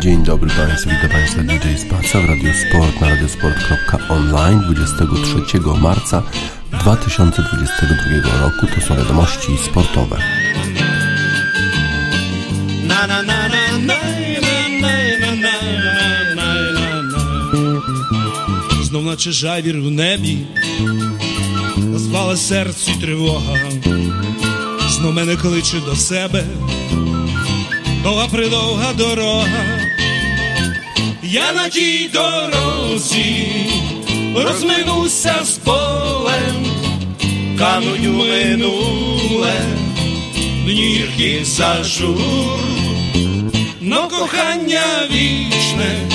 Dzień dobry Państwu, witam Państwa DJ Spaca w Radiosport na radiosport.online 23 marca 2022 roku. To są wiadomości sportowe. Знов наче жайвір в небі, розпала серці тривога, знов мене кличе до себе, довга придовга дорога, Я на тій дорозі розминуся з полем, кануть у минуле, дні зажур, но кохання вічне,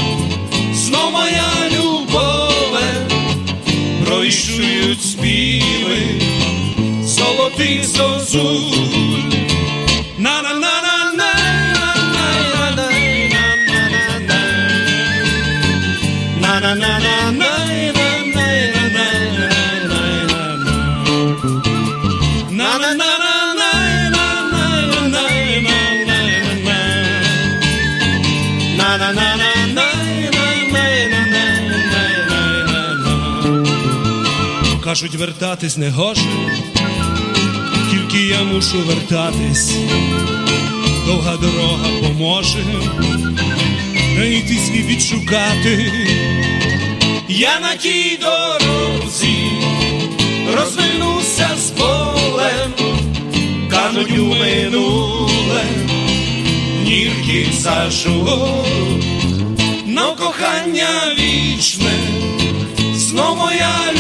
знов моя любове, пройшують співи, золотий зозуль. Кажуть, вертатись не гоже, тільки я мушу вертатись, довга дорога поможе, знайти свій відшукати. Я на тій дорозі розвернуся з полем, кануть у минуле, нірки зажу, но кохання вічне, знов моя любове,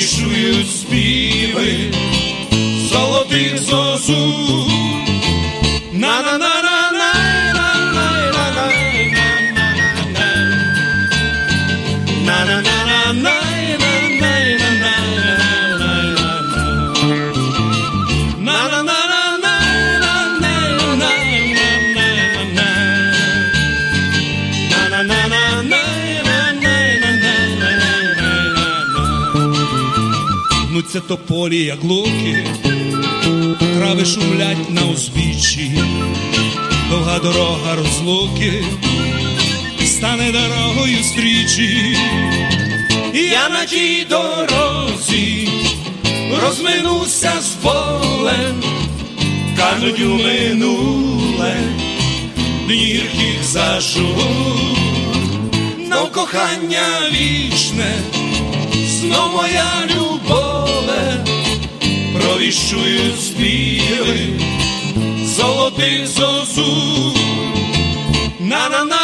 провішують співи, золотих зозу. на Гнуться тополі, як луки, трави шумлять на узбіччі, довга дорога розлуки, стане дорогою стрічі, я на тій дорозі розминуся з полем, кажуть у минуле, днірких зажур, но кохання вічне, знов моя любове, bicho e os bichos, só tem sozinho. Na na na.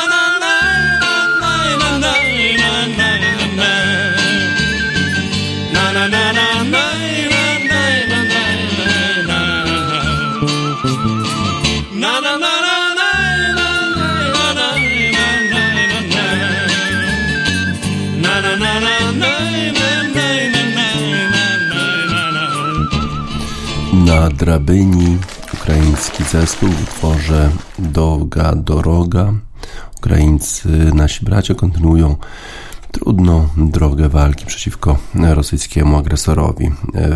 Na drabyni ukraiński zespół w utworze Dowga Doroga. Ukraińcy, nasi bracia kontynuują trudną drogę walki przeciwko rosyjskiemu agresorowi.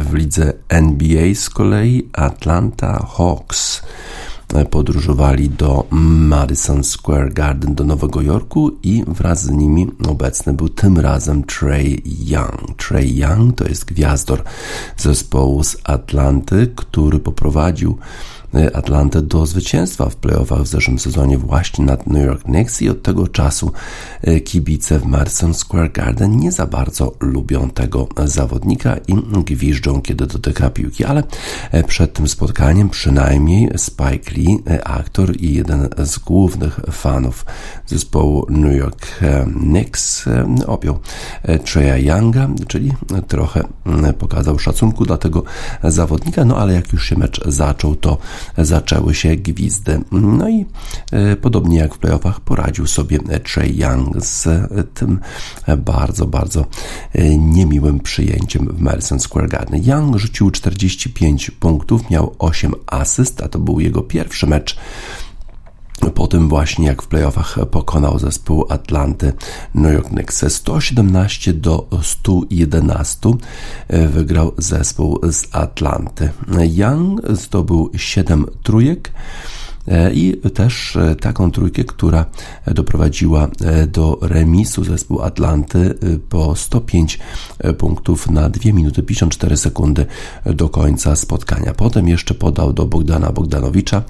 W lidze NBA z kolei Atlanta Hawks podróżowali do Madison Square Garden do Nowego Jorku i wraz z nimi obecny był tym razem Trey Young. Trey Young to jest gwiazdor zespołu z Atlanty, który poprowadził Atlantę do zwycięstwa w playoffach w zeszłym sezonie właśnie nad New York Knicks i od tego czasu kibice w Madison Square Garden nie za bardzo lubią tego zawodnika i gwiżdżą, kiedy dotyka piłki, ale przed tym spotkaniem przynajmniej Spike Lee, aktor i jeden z głównych fanów zespołu New York Knicks objął Treya Younga, czyli trochę pokazał szacunku dla tego zawodnika, no ale jak już się mecz zaczął, to zaczęły się gwizdy. No i podobnie jak w playoffach poradził sobie Trey Young z tym bardzo, bardzo niemiłym przyjęciem w Madison Square Garden. Young rzucił 45 punktów, miał 8 asyst, a to był jego pierwszy mecz po tym właśnie jak w playoffach pokonał zespół Atlanty New York Knicks 117 do 111 wygrał zespół z Atlanty. Young zdobył 7 trójek i też taką trójkę, która doprowadziła do remisu zespół Atlanty po 105 punktów na 2 minuty 54 sekundy do końca spotkania. Potem jeszcze podał do Bogdana Bogdanowicza.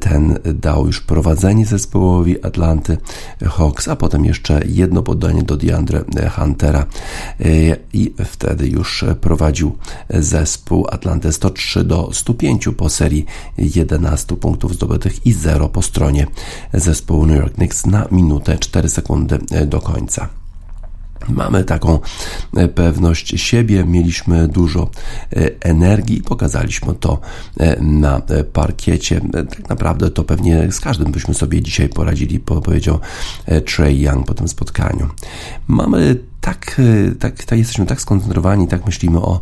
Ten dał już prowadzenie zespołowi Atlanty Hawks, a potem jeszcze jedno podanie do DeAndre Huntera i wtedy już prowadził zespół Atlanty 103 do 105 po serii 11 punktów zdobytych i 0 po stronie zespołu New York Knicks na minutę 4 sekundy do końca. Mamy taką e, pewność siebie, mieliśmy dużo e, energii, pokazaliśmy to e, na parkiecie. Tak naprawdę to pewnie z każdym byśmy sobie dzisiaj poradzili, powiedział Trey Young po tym spotkaniu. Mamy tak, tak, tak jesteśmy tak skoncentrowani, tak myślimy o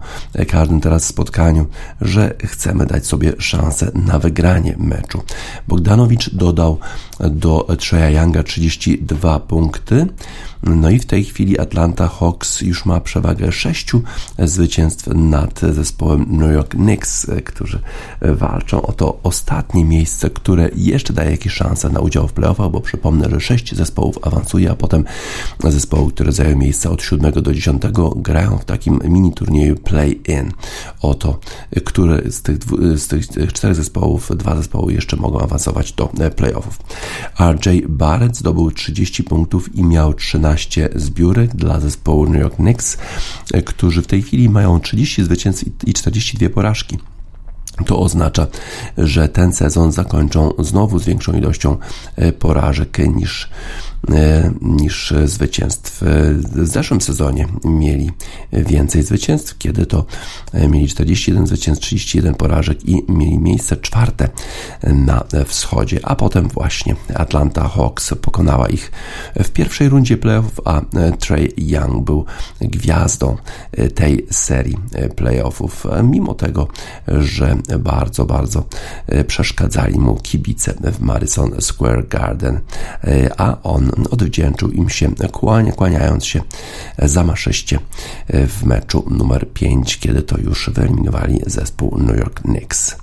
każdym teraz spotkaniu, że chcemy dać sobie szansę na wygranie meczu. Bogdanowicz dodał do Treya Younga 32 punkty. No i w tej chwili Atlanta Hawks już ma przewagę sześciu zwycięstw nad zespołem New York Knicks, którzy walczą o to ostatnie miejsce, które jeszcze daje jakieś szanse na udział w playoffach, bo przypomnę, że sześć zespołów awansuje, a potem zespoły, które zajęły miejsce od 7 do 10 grają w takim mini turnieju play-in. Oto, które z tych, z tych czterech zespołów, dwa zespoły jeszcze mogą awansować do playoffów. RJ Barrett zdobył 30 punktów i miał 13 zbiórek dla zespołu New York Knicks, którzy w tej chwili mają 30 zwycięstw i 42 porażki. To oznacza, że ten sezon zakończą znowu z większą ilością porażek niż E, niż zwycięstw. E, w zeszłym sezonie mieli więcej zwycięstw, kiedy to e, mieli 41 zwycięstw, 31 porażek i mieli miejsce czwarte na wschodzie, a potem właśnie Atlanta Hawks pokonała ich w pierwszej rundzie playoffów, a Trey Young był gwiazdą tej serii playoffów, mimo tego, że bardzo, bardzo przeszkadzali mu kibice w Madison Square Garden, a on odwdzięczył im się kłania, kłaniając się zamaszyście w meczu numer 5, kiedy to już wyeliminowali zespół New York Knicks.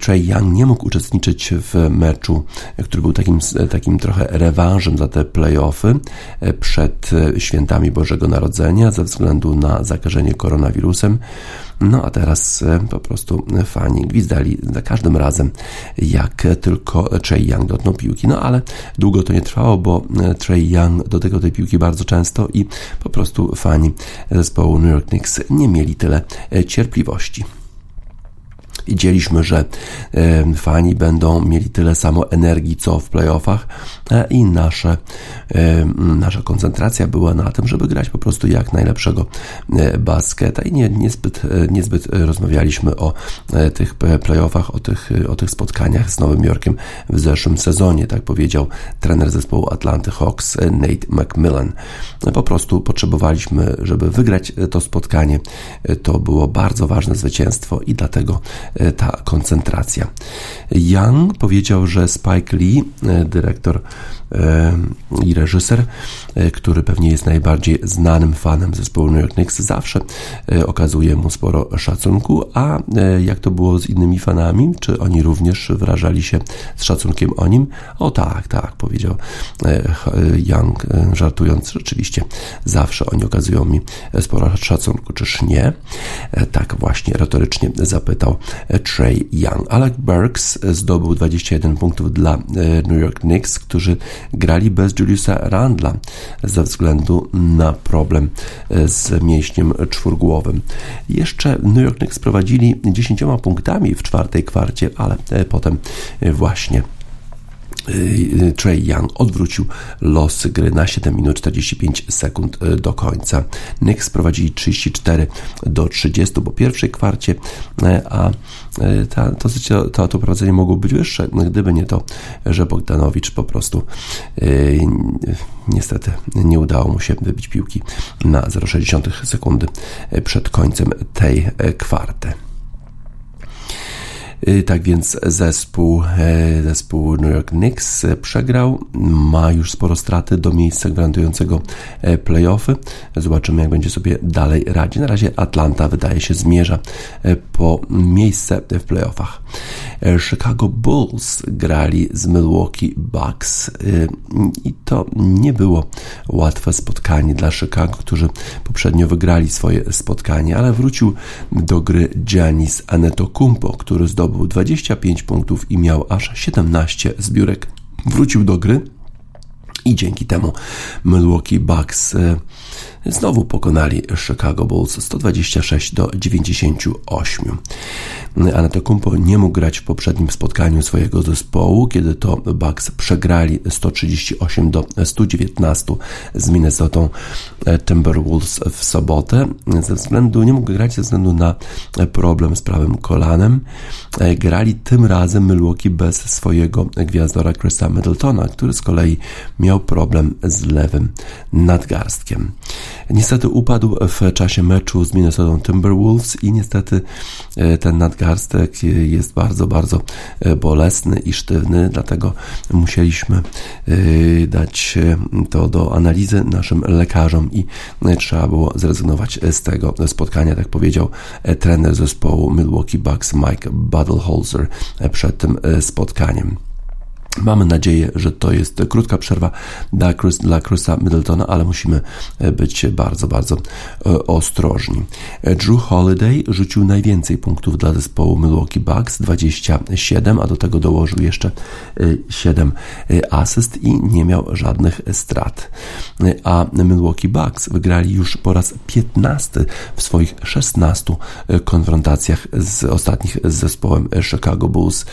Trey Young nie mógł uczestniczyć w meczu, który był takim, takim trochę rewanżem za te playoffy przed świętami Bożego Narodzenia ze względu na zakażenie koronawirusem. No a teraz po prostu fani gwizdali za każdym razem, jak tylko Trey Young dotknął piłki. No ale długo to nie trwało, bo Trey Young dotykał tej piłki bardzo często i po prostu fani zespołu New York Knicks nie mieli tyle cierpliwości. Widzieliśmy, że fani będą mieli tyle samo energii co w playoffach i nasze, nasza koncentracja była na tym, żeby grać po prostu jak najlepszego e, basketa i nie, niezbyt, e, niezbyt rozmawialiśmy o e, tych playoffach, o tych, o tych spotkaniach z Nowym Jorkiem w zeszłym sezonie, tak powiedział trener zespołu Atlanty Hawks Nate McMillan. Po prostu potrzebowaliśmy, żeby wygrać to spotkanie. To było bardzo ważne zwycięstwo i dlatego ta koncentracja. Young powiedział, że Spike Lee, dyrektor e, i reżyser, e, który pewnie jest najbardziej znanym fanem zespołu New York Knicks, zawsze e, okazuje mu sporo szacunku, a jak to było z innymi fanami? Czy oni również wyrażali się z szacunkiem o nim? O tak, tak, powiedział Young, żartując, rzeczywiście zawsze oni okazują mi sporo szacunku, czyż nie? Tak właśnie retorycznie zapytał Trey Young. Alec Burks zdobył 21 punktów dla New York Knicks, którzy grali bez Juliusa Randla ze względu na problem e, z mięśniem czwórgłowym. Jeszcze New York Knicks prowadzili 10 punktami w czwartej kwarcie, ale e, potem e, właśnie Trey Young odwrócił los gry na 7 minut 45 sekund y, do końca. Knicks prowadzili 34 do 30 po pierwszej kwarcie, y, a ta, to, to, to prowadzenie mogło być wyższe, gdyby nie to, że Bogdanowicz po prostu niestety nie udało mu się wybić piłki na 0,6 sekundy przed końcem tej kwarty. Y, tak więc zespół, e, zespół New York Knicks przegrał, ma już sporo straty do miejsca gwarantującego e, playoffy. Zobaczymy, jak będzie sobie dalej radzić. Na razie Atlanta wydaje się zmierza e, po miejsce w playoffach. Chicago Bulls grali z Milwaukee Bucks i to nie było łatwe spotkanie dla Chicago, którzy poprzednio wygrali swoje spotkanie, ale wrócił do gry Giannis Antetokounmpo, który zdobył 25 punktów i miał aż 17 zbiórek. Wrócił do gry i dzięki temu Milwaukee Bucks znowu pokonali Chicago Bulls 126 do 98. Antetokounmpo nie mógł grać w poprzednim spotkaniu swojego zespołu, kiedy to Bucks przegrali 138 do 119 z Minnesota Timberwolves w sobotę. Ze względu, nie mógł grać ze względu na problem z prawym kolanem. Grali tym razem Milwaukee bez swojego gwiazdora Chrisa Middletona, który z kolei miał problem z lewym nadgarstkiem. Niestety upadł w czasie meczu z Minnesota Timberwolves i niestety e, ten nadgarstek jest bardzo, bardzo e, bolesny i sztywny, dlatego musieliśmy e, dać to do analizy naszym lekarzom i trzeba było zrezygnować z tego spotkania, tak powiedział trener zespołu Milwaukee Bucks Mike Budenholzer przed tym spotkaniem. Mamy nadzieję, że to jest krótka przerwa dla, Chris, dla Chrisa Middletona, ale musimy e, być bardzo, bardzo e, ostrożni. E, Drew Holiday rzucił najwięcej punktów dla zespołu Milwaukee Bucks, 27, a do tego dołożył jeszcze 7 asyst i nie miał żadnych strat. A Milwaukee Bucks wygrali już po raz 15 w swoich 16 konfrontacjach z ostatnich z zespołem Chicago Bulls.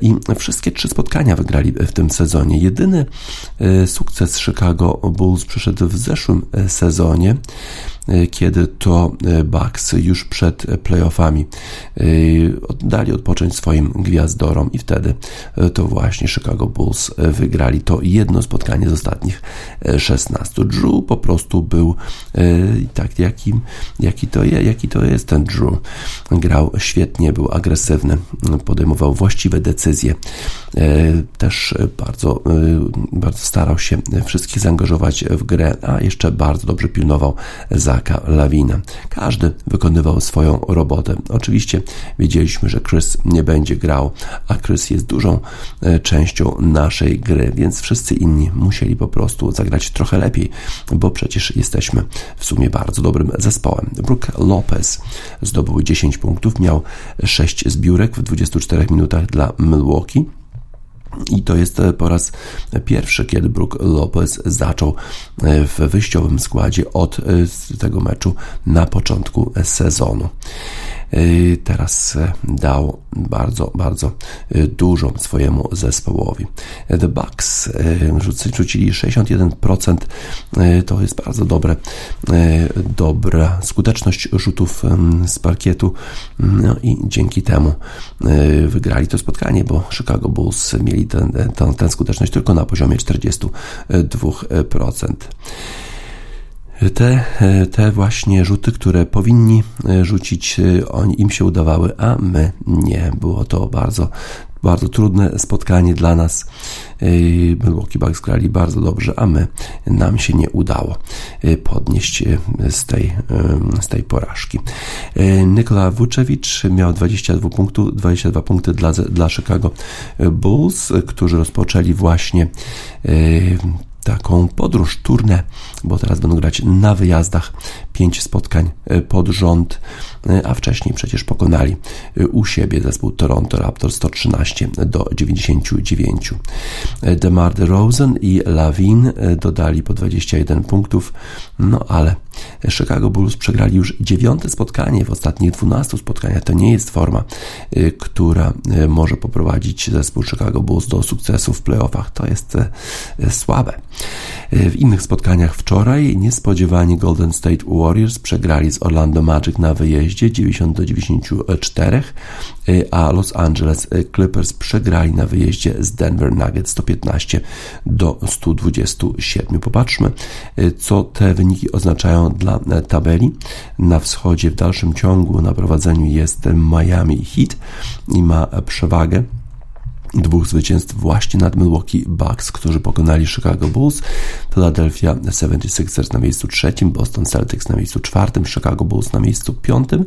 I wszystkie trzy spotkania wygrali w tym sezonie. Jedyny e, sukces Chicago Bulls przyszedł w zeszłym e, sezonie. E, kiedy to e, Bucks już przed playoffami e, dali odpocząć swoim gwiazdorom i wtedy to właśnie Chicago Bulls wygrali to jedno spotkanie z ostatnich 16. Drew po prostu był tak, jakim, jaki, to je, jaki to jest ten Drew. Grał świetnie, był agresywny, podejmował właściwe decyzje. Też bardzo, bardzo starał się wszystkich zaangażować w grę, a jeszcze bardzo dobrze pilnował za Zaka Lawina. Każdy wykonywał swoją robotę. Oczywiście wiedzieliśmy, że Chris nie będzie grał, a Chris jest dużą e, częścią naszej gry, więc wszyscy inni musieli po prostu zagrać trochę lepiej, bo przecież jesteśmy w sumie bardzo dobrym zespołem. Brook Lopez zdobył 10 punktów, miał 6 zbiórek w 24 minutach dla Milwaukee. I to jest e, po raz pierwszy, kiedy Brook Lopez zaczął e, w wyjściowym składzie od e, tego meczu na początku sezonu. Teraz dał bardzo, bardzo dużo swojemu zespołowi. The Bucks rzucili 61%, to jest bardzo dobre, dobra skuteczność rzutów z parkietu no i dzięki temu wygrali to spotkanie, bo Chicago Bulls mieli ten, ten, tę skuteczność tylko na poziomie 42%. Te, te właśnie rzuty, które powinni rzucić, oni, im się udawały, a my nie. Było to bardzo bardzo trudne spotkanie dla nas. Milwaukee Bucks grali bardzo dobrze, a my nam się nie udało podnieść z tej, z tej porażki. Nikola Vucevic miał 22 punktów, 22 punkty dla, dla Chicago Bulls, którzy rozpoczęli właśnie taką podróż, turnę, bo teraz będą grać na wyjazdach. Pięć spotkań e, pod rząd, a wcześniej przecież pokonali e, u siebie zespół Toronto Raptors 113 do 99. DeMar DeRozan i Lavin dodali po 21 punktów, no ale Chicago Bulls przegrali już dziewiąte spotkanie w ostatnich 12 spotkaniach. To nie jest forma, która może poprowadzić zespół Chicago Bulls do sukcesu w playoffach. To jest słabe. W innych spotkaniach wczoraj niespodziewanie Golden State Warriors przegrali z Orlando Magic na wyjeździe 90 do 94, a Los Angeles Clippers przegrali na wyjeździe z Denver Nuggets 115 do 127. Popatrzmy, co te wyniki oznaczają dla tabeli. Na wschodzie w dalszym ciągu na prowadzeniu jest Miami Heat i ma przewagę dwóch zwycięstw właśnie nad Milwaukee Bucks, którzy pokonali Chicago Bulls, Philadelphia 76ers na miejscu trzecim, Boston Celtics na miejscu czwartym, Chicago Bulls na miejscu piątym,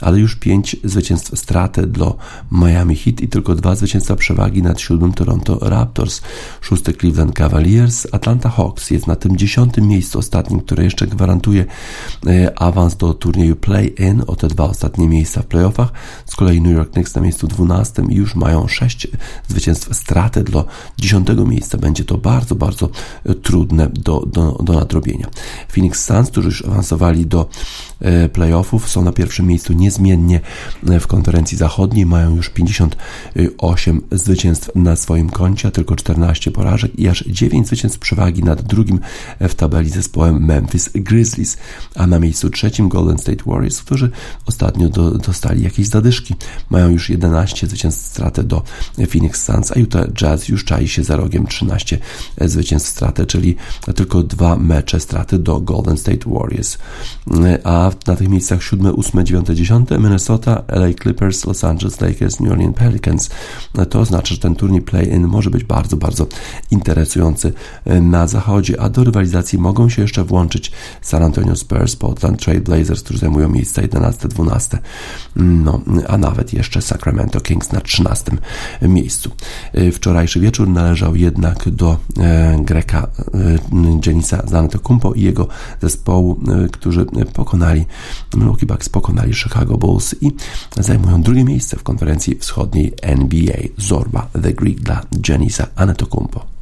ale już pięć zwycięstw straty dla Miami Heat i tylko dwa zwycięstwa przewagi nad siódmym Toronto Raptors, szósty Cleveland Cavaliers, Atlanta Hawks jest na tym dziesiątym miejscu ostatnim, które jeszcze gwarantuje e, awans do turnieju play-in o te dwa ostatnie miejsca w playoffach, z kolei New York Knicks na miejscu dwunastym już mają sześć zwycięstw straty dla dziesiątego miejsca. Będzie to bardzo, bardzo e, trudne do, do, do nadrobienia. Phoenix Suns, którzy już awansowali do e, playoffów, są na pierwszym miejscu niezmiennie e, w konferencji zachodniej, mają już 58 zwycięstw na swoim koncie, a tylko 14 porażek i aż 9 zwycięstw przewagi nad drugim w tabeli zespołem Memphis Grizzlies, a na miejscu trzecim Golden State Warriors, którzy ostatnio do, dostali jakieś zadyszki. Mają już 11 zwycięstw straty do Phoenix Suns, a Utah Jazz już czai się za rogiem 13 zwycięstw straty, czyli tylko dwa mecze straty do Golden State Warriors. A na tych miejscach 7, 8, 9, 10 Minnesota, LA Clippers, Los Angeles Lakers, New Orleans Pelicans. To oznacza, że ten turniej play-in może być bardzo, bardzo interesujący na zachodzie, a do rywalizacji mogą się jeszcze włączyć San Antonio Spurs, Portland Trail Blazers, którzy zajmują miejsca 11-12, no, a nawet jeszcze Sacramento Kings na 13 miejscu. E, wczorajszy wieczór należał jednak do e, Greka e, Janisa Zanetokumpo i jego zespołu, którzy pokonali Milwaukee Bucks, pokonali Chicago Bulls i zajmują drugie miejsce w konferencji wschodniej NBA. Zorba The Greek dla Janisa Antetokounmpo.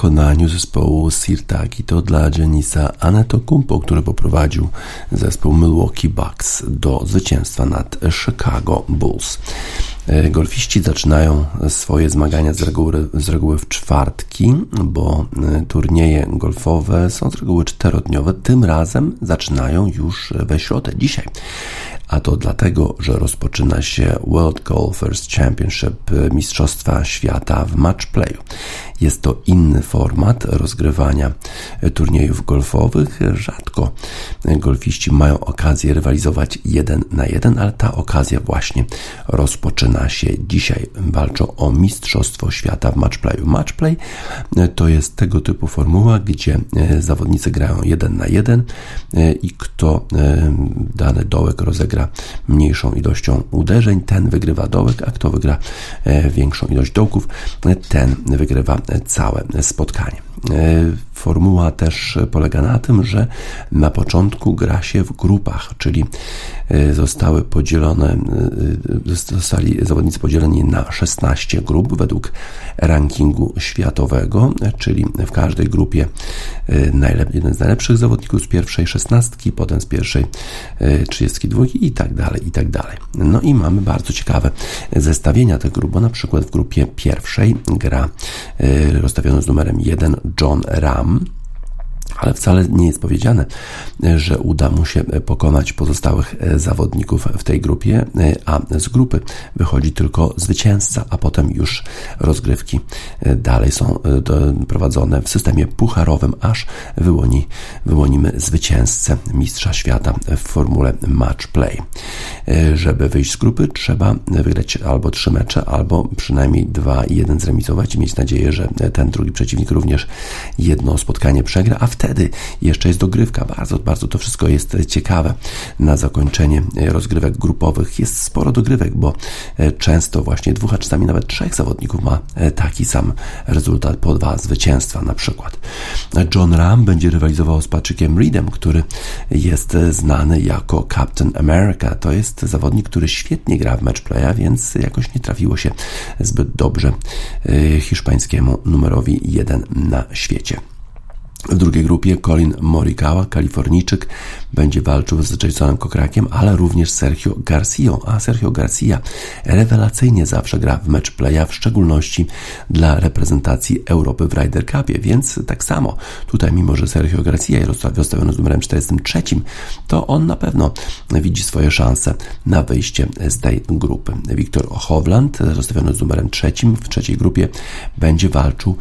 Wykonaniu zespołu Sirtaki. To dla Janisa Kumpo, który poprowadził zespół Milwaukee Bucks do zwycięstwa nad Chicago Bulls. E, golfiści zaczynają swoje zmagania z reguły, z reguły w czwartki, bo e, turnieje golfowe są z reguły czterodniowe. Tym razem zaczynają już we środę, dzisiaj to dlatego, że rozpoczyna się World Golfers Championship Mistrzostwa Świata w matchplayu. Jest to inny format rozgrywania turniejów golfowych. Rzadko golfiści mają okazję rywalizować jeden na jeden, ale ta okazja właśnie rozpoczyna się dzisiaj. Walczą o Mistrzostwo Świata w matchplayu. Matchplay to jest tego typu formuła, gdzie zawodnicy grają jeden na jeden i kto dany dołek rozegra mniejszą ilością uderzeń, ten wygrywa dołek, a kto wygra e, większą ilość dołków, ten wygrywa całe spotkanie. E, formuła też polega na tym, że na początku gra się w grupach, czyli e, zostały podzielone, e, zostali zawodnicy podzieleni na 16 grup według rankingu światowego, czyli w każdej grupie jeden z najlepszych zawodników z pierwszej szesnastki, potem z pierwszej 32 i tak dalej, i tak dalej. No i mamy bardzo ciekawe zestawienia tych grup, bo na przykład w grupie pierwszej gra rozstawiona z numerem 1 John Ram haben ale wcale nie jest powiedziane, że uda mu się pokonać pozostałych zawodników w tej grupie, a z grupy wychodzi tylko zwycięzca, a potem już rozgrywki dalej są prowadzone w systemie pucharowym, aż wyłoni, wyłonimy zwycięzcę Mistrza Świata w formule Match Play. Żeby wyjść z grupy, trzeba wygrać albo trzy mecze, albo przynajmniej dwa i jeden zremizować i mieć nadzieję, że ten drugi przeciwnik również jedno spotkanie przegra, a wtedy wtedy jeszcze jest dogrywka. Bardzo, bardzo to wszystko jest ciekawe. Na zakończenie rozgrywek grupowych jest sporo dogrywek, bo e, często właśnie dwóch, a czasami nawet trzech zawodników ma e, taki sam rezultat po dwa zwycięstwa na przykład. John Ram będzie rywalizował z Patrickiem Reedem, który jest znany jako Captain America. To jest zawodnik, który świetnie gra w matchplaya, więc jakoś nie trafiło się zbyt dobrze e, hiszpańskiemu numerowi jeden na świecie. W drugiej grupie Colin Morikawa, Kalifornijczyk, będzie walczył z Jasonem Kokrakiem, ale również Sergio Garcia. A Sergio Garcia rewelacyjnie zawsze gra w mecz playa, w szczególności dla reprezentacji Europy w Ryder Cupie, więc tak samo tutaj, mimo że Sergio Garcia jest rozstawiony z numerem 43, to on na pewno widzi swoje szanse na wyjście z tej grupy. Wiktor Hovland, rozstawiony z numerem trzecim w trzeciej grupie, będzie walczył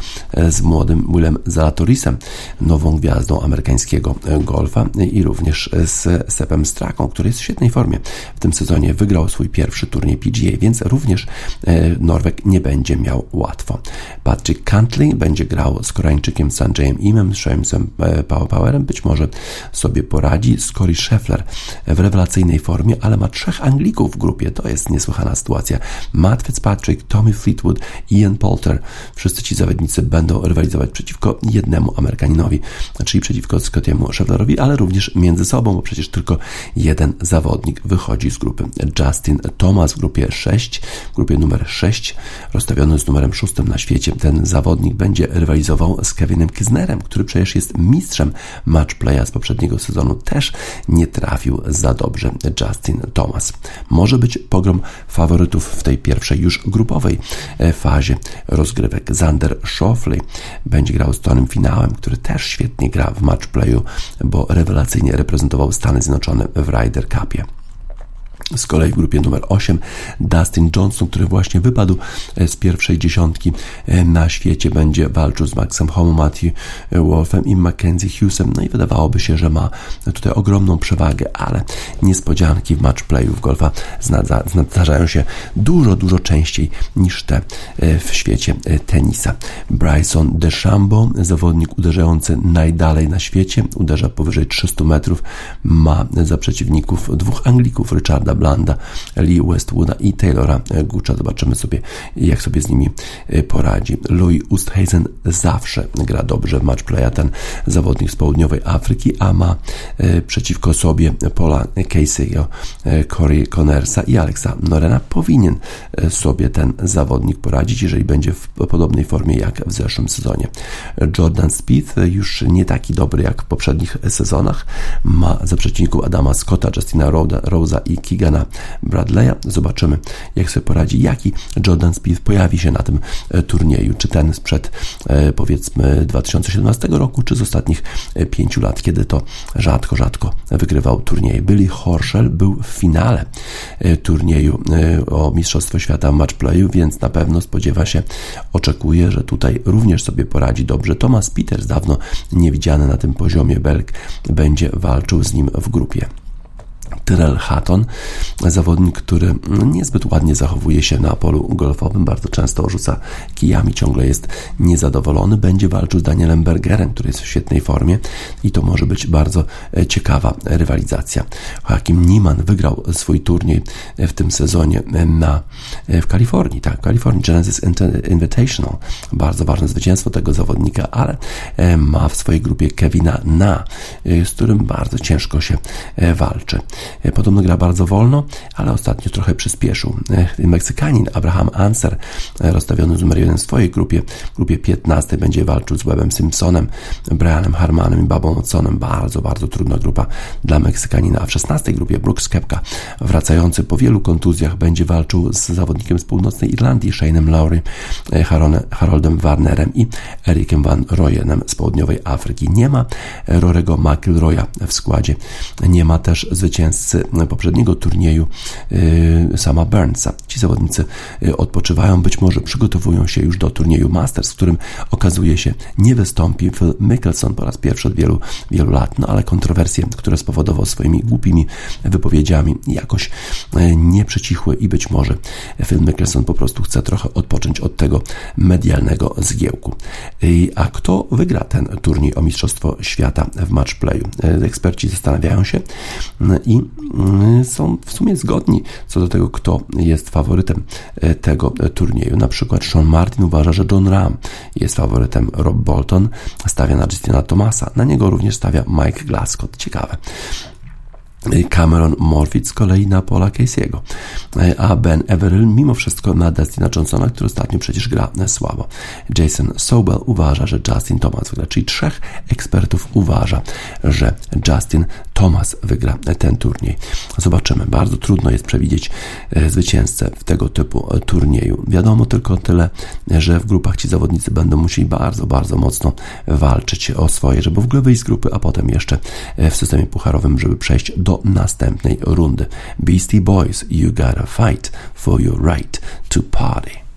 z młodym Willem Zalatorisem nową gwiazdą amerykańskiego golfa i również z Sepem Straką, który jest w świetnej formie. W tym sezonie wygrał swój pierwszy turniej PGA, więc również e, Norweg nie będzie miał łatwo. Patrick Cantley będzie grał z Koreańczykiem Sanjayem Imem, z Shamesem e, Powerem, być może sobie poradzi. Z Cory Scheffler w rewelacyjnej formie, ale ma trzech Anglików w grupie. To jest niesłychana sytuacja. Matt Fitzpatrick, Tommy Fleetwood, Ian Poulter. Wszyscy ci zawodnicy będą rywalizować przeciwko jednemu Amerykaninowi czyli przeciwko Scottiemu Schefflerowi, ale również między sobą, bo przecież tylko jeden zawodnik wychodzi z grupy. Justin Thomas w grupie 6, w grupie numer 6, rozstawiony z numerem 6 na świecie. Ten zawodnik będzie rywalizował z Kevinem Kisnerem, który przecież jest mistrzem matchplaya z poprzedniego sezonu. Też nie trafił za dobrze Justin Thomas. Może być pogrom faworytów w tej pierwszej już grupowej e, fazie rozgrywek. Zander Schauffele będzie grał z Tonym Finałem, który też świetnie gra w matchplayu, bo rewelacyjnie reprezentował Stany Zjednoczone w Ryder Cupie. Z kolei w grupie numer 8 Dustin Johnson, który właśnie wypadł e, z pierwszej dziesiątki e, na świecie, będzie walczył z Maxem Homo, Matthew Wolfem i Mackenzie Hughesem. No i wydawałoby się, że ma tutaj ogromną przewagę, ale niespodzianki w match w golfa zdarzają się dużo, dużo częściej niż te e, w świecie tenisa. Bryson DeChambeau, zawodnik uderzający najdalej na świecie, uderza powyżej 300 metrów, ma za przeciwników dwóch Anglików, Richarda Blanda, Lee Westwooda i Taylora Gucza. Zobaczymy sobie, jak sobie z nimi poradzi. Louis Oosthuizen zawsze gra dobrze w matchplaya, ten zawodnik z południowej Afryki, a ma przeciwko sobie Paula Casey'ego, Corey Connersa i Alexa Norena. Powinien sobie ten zawodnik poradzić, jeżeli będzie w podobnej formie jak w zeszłym sezonie. Jordan Speed już nie taki dobry jak w poprzednich sezonach. Ma za przeciwników Adama Scotta, Justina Rosa i Bradley'a. Zobaczymy, jak sobie poradzi, jaki Jordan Speed pojawi się na tym e, turnieju. Czy ten sprzed e, powiedzmy 2017 roku, czy z ostatnich e, pięciu lat, kiedy to rzadko, rzadko wygrywał turnieje. Billy Horschel był w finale turnieju o Mistrzostwo Świata w matchplayu, więc na pewno spodziewa się, oczekuje, że tutaj również sobie poradzi dobrze. Thomas Peters, dawno niewidziany na tym poziomie Belg, będzie walczył z nim w grupie. Tyrell Hatton, zawodnik, który niezbyt ładnie zachowuje się na polu golfowym, bardzo często rzuca kijami, ciągle jest niezadowolony, będzie walczył z Danielem Bergerem, który jest w świetnej formie i to może być bardzo e, ciekawa rywalizacja. Joachim Niemann wygrał swój turniej w tym sezonie na, w Kalifornii, tak, w Kalifornii Genesis Invitational. Bardzo ważne zwycięstwo tego zawodnika, ale e, ma w swojej grupie Kevina Na, e, z którym bardzo ciężko się walczy. E, podobno gra bardzo wolno, ale ostatnio trochę przyspieszył. E, Meksykanin Abraham Anser, e, rozstawiony z numer 1 w swojej grupie, w grupie 15 będzie walczył z Webem Simpsonem, Brianem Harmanem i Babą Watsonem. Bardzo, bardzo trudna grupa dla Meksykanina. A w 16 grupie Brooks Kepka, wracający po wielu kontuzjach, będzie walczył z zawodnikiem z północnej Irlandii, Shaneem Lowry, Haroldem Warnerem i Erikiem Van Royenem z południowej Afryki. Nie ma Rorego McIlroya w składzie. Nie ma też zwycięstwa zwycięzcy poprzedniego turnieju y, sama Burnsa. Ci zawodnicy y, odpoczywają, być może przygotowują się już do turnieju Masters, w którym okazuje się nie wystąpi Phil Mickelson po raz pierwszy od wielu, wielu lat, no ale kontrowersje, które spowodował swoimi głupimi wypowiedziami jakoś nie przycichły i być może Phil Mickelson po prostu chce trochę odpocząć od tego medialnego zgiełku. A kto wygra ten turniej o Mistrzostwo Świata w matchplayu? Eksperci zastanawiają się i Mm, są w sumie zgodni co do tego, kto jest faworytem e, tego e, turnieju. Na przykład Sean Martin uważa, że John Ram jest faworytem, Rob Bolton stawia na Justina Thomasa, na niego również stawia Mike Glascott. Ciekawe. Cameron Morfitt z kolei na Paula Casey'ego, a Ben Everill mimo wszystko na Destina Johnsona, który ostatnio przecież gra słabo. Jason Sobel uważa, że Justin Thomas wygra, czyli trzech ekspertów uważa, że Justin Thomas wygra ten turniej. Zobaczymy. Bardzo trudno jest przewidzieć e, zwycięzcę w tego typu e, turnieju. Wiadomo tylko tyle, że w grupach ci zawodnicy będą musieli bardzo, bardzo mocno walczyć o swoje, żeby w ogóle wyjść z grupy, a potem jeszcze e, w systemie pucharowym, żeby przejść do do następnej rundy. Beastie Boys, you gotta fight for your right to party.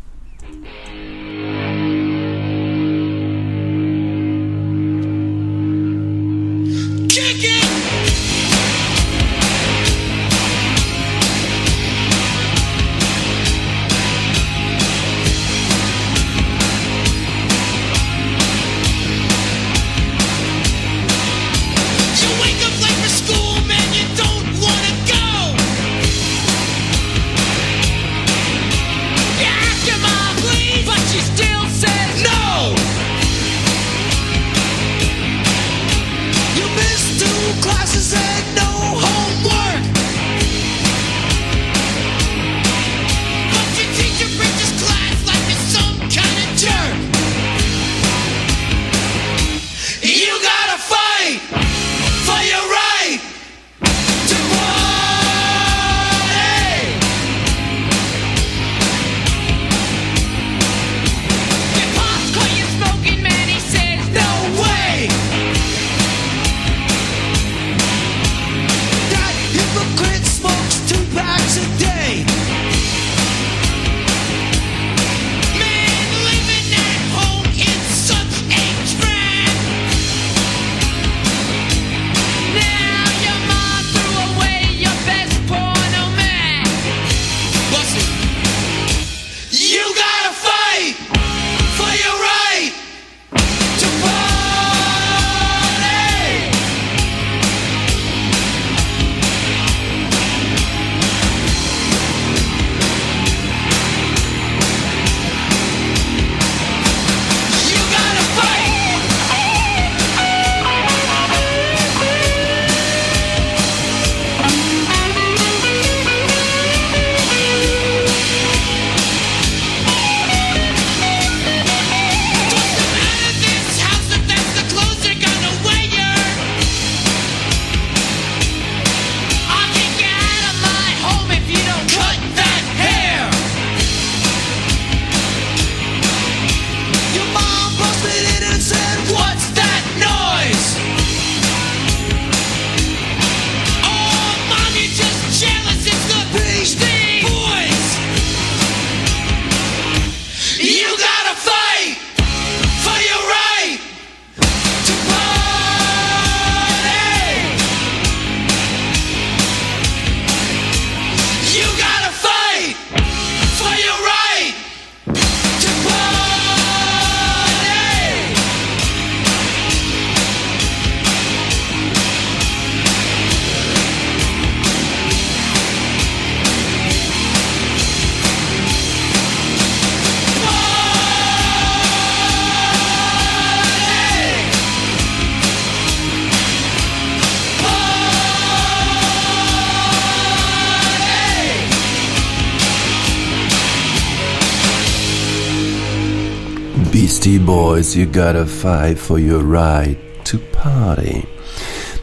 Boys, you gotta fight for your right to party.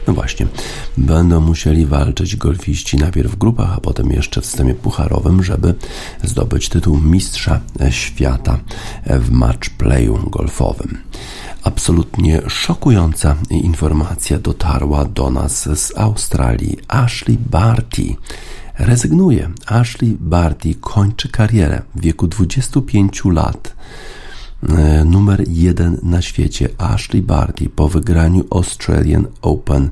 No właśnie, będą musieli walczyć golfiści najpierw w grupach, a potem jeszcze w systemie pucharowym, żeby zdobyć tytuł mistrza świata w matchplayu golfowym. Absolutnie szokująca informacja dotarła do nas z Australii. Ashley Barty rezygnuje. Ashley Barty kończy karierę w wieku 25 lat. E, numer jeden na świecie, Ashley Barty, po wygraniu Australian Open,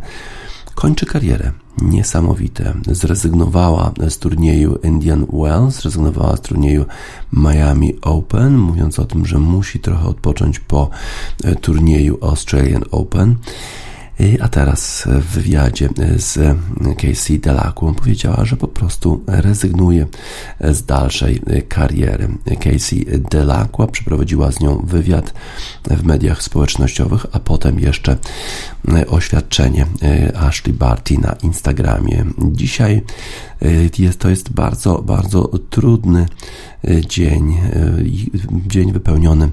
kończy karierę. Niesamowite. Zrezygnowała z turnieju Indian Wells, zrezygnowała z turnieju Miami Open, mówiąc o tym, że musi trochę odpocząć po e, turnieju Australian Open. A teraz w wywiadzie z Casey Delacqua powiedziała, że po prostu rezygnuje z dalszej kariery. Casey Delacqua przeprowadziła z nią wywiad w mediach społecznościowych, a potem jeszcze oświadczenie Ashley Barty na Instagramie. Dzisiaj jest, to jest bardzo, bardzo trudny dzień, dzień wypełniony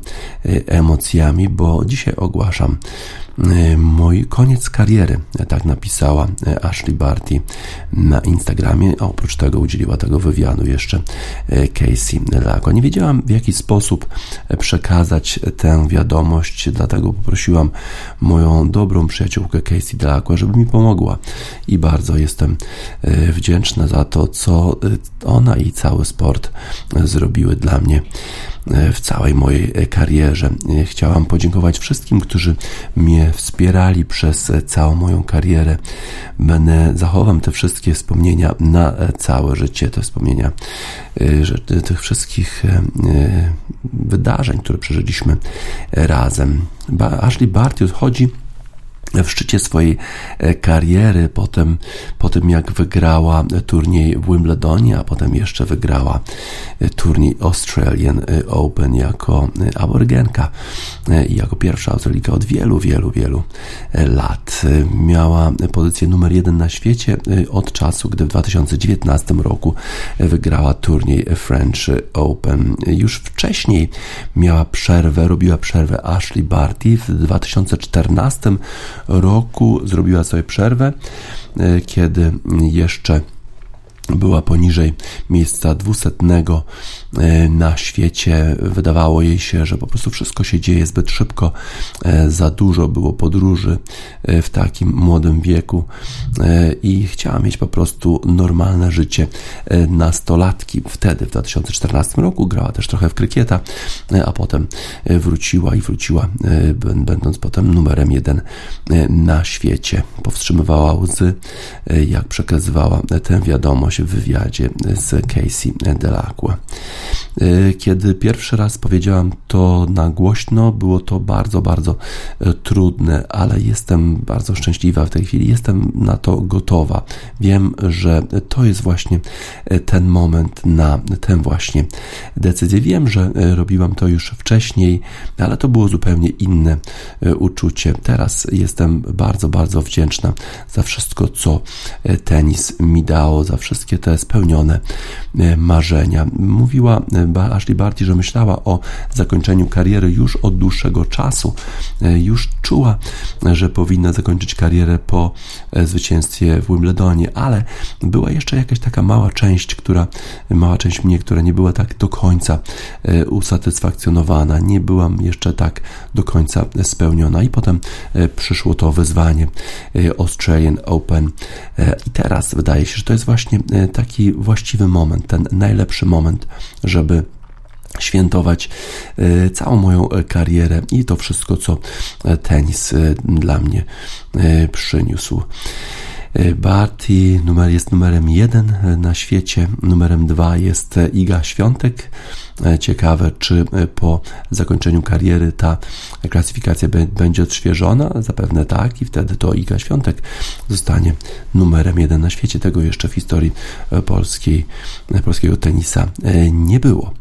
emocjami, bo dzisiaj ogłaszam E, mój koniec kariery, tak napisała e, Ashley Barty na Instagramie, a oprócz tego udzieliła tego wywiadu jeszcze e, Casey Lako. Nie wiedziałam w jaki sposób przekazać tę wiadomość, dlatego poprosiłam moją dobrą przyjaciółkę Casey Delacqua, żeby mi pomogła. I bardzo jestem wdzięczna za to, co ona i cały sport zrobiły dla mnie w całej mojej karierze. Chciałam podziękować wszystkim, którzy mnie wspierali przez całą moją karierę. Będę zachowam te wszystkie wspomnienia na całe życie, te wspomnienia tych wszystkich wydarzeń, które przeżyliśmy razem. Ashley Barty odchodzi w szczycie swojej e, kariery, potem, po tym jak wygrała turniej w Wimbledonie, a potem jeszcze wygrała e, turniej Australian e, Open jako aborygenka i jako pierwsza Australijka od wielu, wielu, wielu lat. Miała pozycję numer jeden na świecie od czasu, gdy w 2019 roku wygrała turniej French Open. Już wcześniej miała przerwę, robiła przerwę Ashley Barty w 2014 roku zrobiła sobie przerwę, e, kiedy jeszcze była poniżej miejsca dwusetnego e, na świecie. Wydawało jej się, że po prostu wszystko się dzieje zbyt szybko, e, za dużo było podróży e, w takim młodym wieku i chciała mieć po prostu normalne życie nastolatki. Wtedy, w 2014 roku, grała też trochę w krykieta, a potem wróciła i wróciła, będąc potem numerem jeden na świecie. Powstrzymywała łzy, jak przekazywała tę wiadomość w wywiadzie z Casey Delacqua. E, kiedy pierwszy raz powiedziałam to na głośno, było to bardzo, bardzo e, trudne, ale jestem bardzo szczęśliwa w tej chwili, jestem na to gotowa. Wiem, że to jest właśnie e, ten moment na tę właśnie decyzję. Wiem, że robiłam to już wcześniej, ale to było zupełnie inne uczucie. Teraz jestem bardzo, bardzo wdzięczna za wszystko, co tenis mi dało, za wszystkie te spełnione marzenia. Mówiła Ashley Barty, że myślała o zakończeniu kariery już od dłuższego czasu. E, już czuła, że powinna zakończyć karierę po e, zwycięstwie w Wimbledonie, ale była jeszcze jakaś taka mała część, która, mała część mnie, która nie była tak do końca e, usatysfakcjonowana, nie byłam jeszcze tak do końca spełniona i potem przyszło to wyzwanie Australian Open i teraz wydaje się, że to jest właśnie taki właściwy moment, ten najlepszy moment, żeby świętować e, całą moją e, karierę i to wszystko, co e, tenis dla mnie przyniósł. Barty numer jest numerem jeden na świecie, numerem dwa jest Iga Świątek. Ciekawe, czy po zakończeniu kariery ta klasyfikacja będzie odświeżona? Zapewne tak i wtedy to Iga Świątek zostanie numerem jeden na świecie. Tego jeszcze w historii polskiej, polskiego tenisa nie było.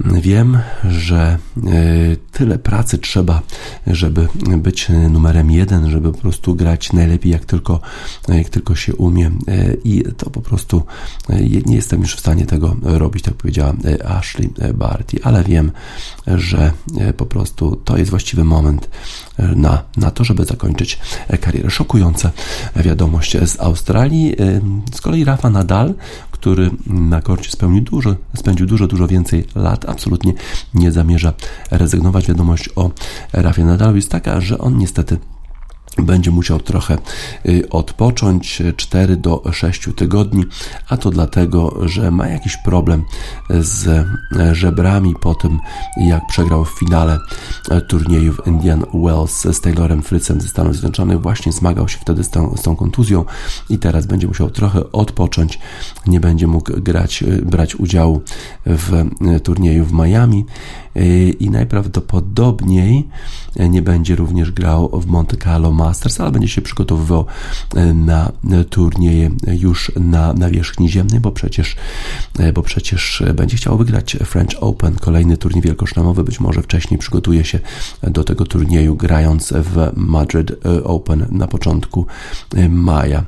Wiem, że e, tyle pracy trzeba, żeby być numerem jeden, żeby po prostu grać najlepiej jak tylko, jak tylko się umie e, i to po prostu e, nie jestem już w stanie tego robić, tak powiedziała Ashley Barty, ale wiem, że po prostu to jest właściwy moment na, na to, żeby zakończyć karierę. Szokująca wiadomość z Australii. Z kolei Rafa Nadal, który na korcie spełnił dużo, spędził dużo, dużo więcej lat, absolutnie nie zamierza rezygnować. Wiadomość o Rafie Nadalu jest taka, że on niestety będzie musiał trochę y, odpocząć 4 do 6 tygodni, a to dlatego, że ma jakiś problem z e, żebrami po tym, jak przegrał w finale turnieju w Indian Wells z Taylorem Fritzem ze Stanów Zjednoczonych. Właśnie zmagał się wtedy z tą, z tą kontuzją i teraz będzie musiał trochę odpocząć. Nie będzie mógł grać, brać udziału w turnieju w Miami i najprawdopodobniej nie będzie również grał w Monte Carlo Masters, ale będzie się przygotowywał e, na turnieje już na nawierzchni ziemnej, bo przecież, e, bo przecież będzie chciał wygrać French Open, kolejny turniej wielkoszlemowy, być może wcześniej przygotuje się do tego turnieju grając w Madrid e, Open na początku maja.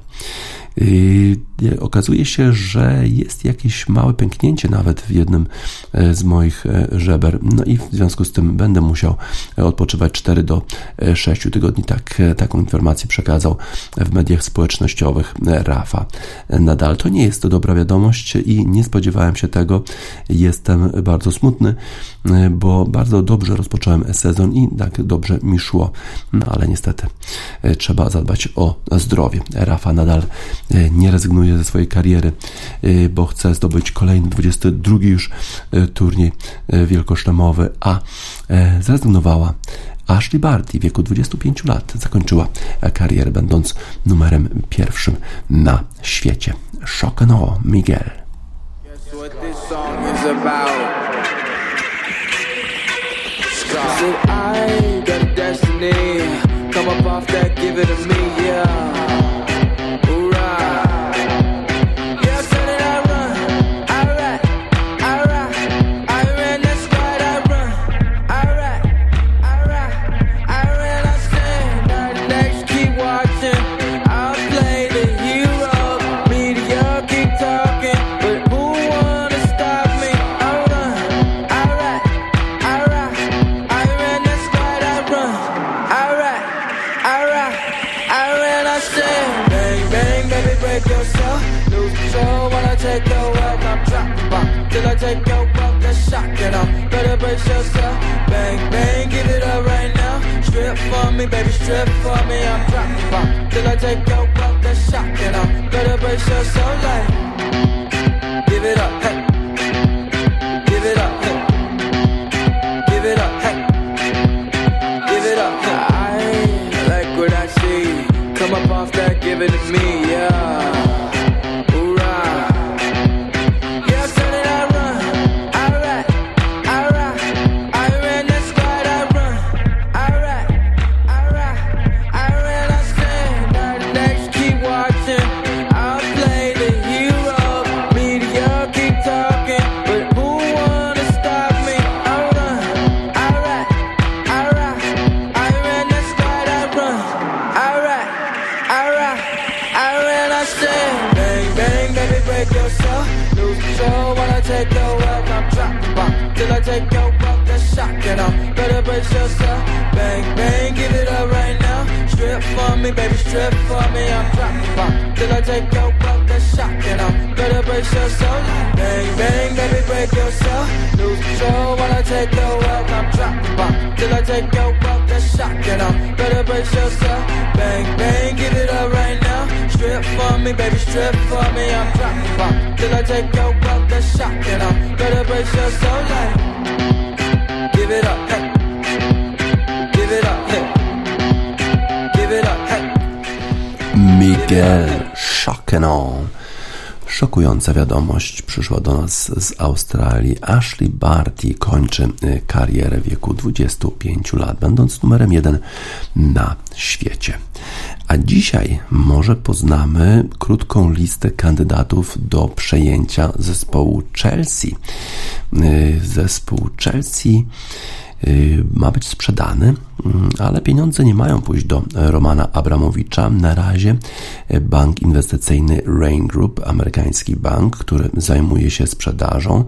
Yy, okazuje się, że jest jakieś małe pęknięcie nawet w jednym e, z moich e, żeber. No i w związku z tym będę musiał odpoczywać 4 do 6 e, tygodni. Tak, taką informację przekazał w mediach społecznościowych Rafa Nadal. To nie jest to dobra wiadomość i nie spodziewałem się tego. Jestem bardzo smutny, bo bardzo dobrze rozpocząłem sezon i tak dobrze mi szło. No ale niestety trzeba zadbać o zdrowie. Rafa Nadal E, nie rezygnuje ze swojej kariery, e, bo chce zdobyć kolejny 22 już e, turniej wielkoszlemowy, a zrezygnowała Ashley Barty w wieku 25 lat zakończyła karierę, będąc numerem pierwszym na świecie. Chocano Miguel. it off. Better brace yourself. Bang, bang, give it up right now. Strip for me, baby, strip for me. I'm dropping bomb till I take your butt. That's shocking off. Better brace yourself, like give it up. Hey. Wiadomość przyszła do nas z Australii. Ashley Barty kończy y, karierę w wieku 25 lat, będąc numerem jeden na świecie. A dzisiaj może poznamy krótką listę kandydatów do przejęcia zespołu Chelsea. Y, zespół Chelsea y, ma być sprzedany, ale pieniądze nie mają pójść do Romana Abramowicza. Na razie bank inwestycyjny Rain Group, amerykański bank, który zajmuje się sprzedażą,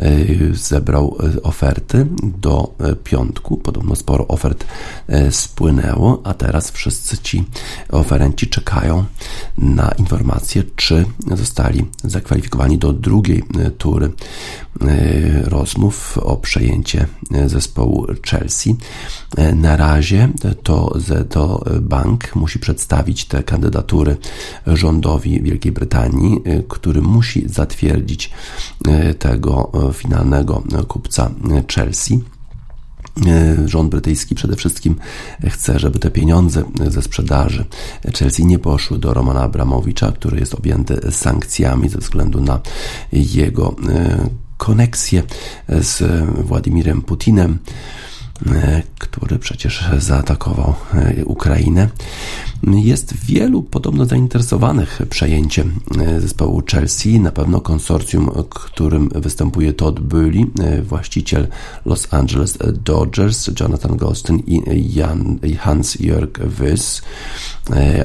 y, zebrał oferty do piątku. Podobno sporo ofert spłynęło, a teraz wszyscy ci oferenci czekają na informację, czy zostali zakwalifikowani do drugiej tury rozmów o przejęcie zespołu Chelsea. Na razie to, to bank musi przedstawić te kandydatury rządowi Wielkiej Brytanii, który musi zatwierdzić tego finalnego kupca Chelsea. Rząd brytyjski przede wszystkim chce, żeby te pieniądze ze sprzedaży Chelsea nie poszły do Romana Abramowicza, który jest objęty sankcjami ze względu na jego koneksję z Władimirem Putinem, który przecież zaatakował e, Ukrainę. Jest wielu podobno zainteresowanych przejęciem e, zespołu Chelsea. Na pewno konsorcjum, którym występuje Todd Boehly, właściciel Los Angeles Dodgers, Jonathan Gostin i Hans-Jörg Wyss.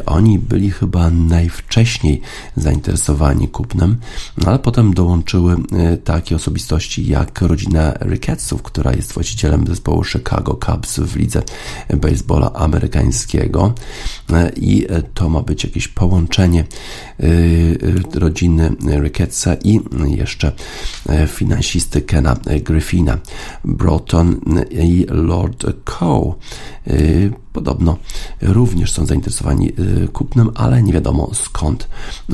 Oni byli chyba najwcześniej zainteresowani kupnem, no ale potem dołączyły takie osobistości jak rodzina Rickettsów, która jest właścicielem zespołu Chicago Cubs w lidze baseballa amerykańskiego i to ma być jakieś połączenie y, rodziny Rickettsa i jeszcze finansisty Kena Griffina. Broughton i Lord Coe podobno również są zainteresowani kupnem, ale nie wiadomo skąd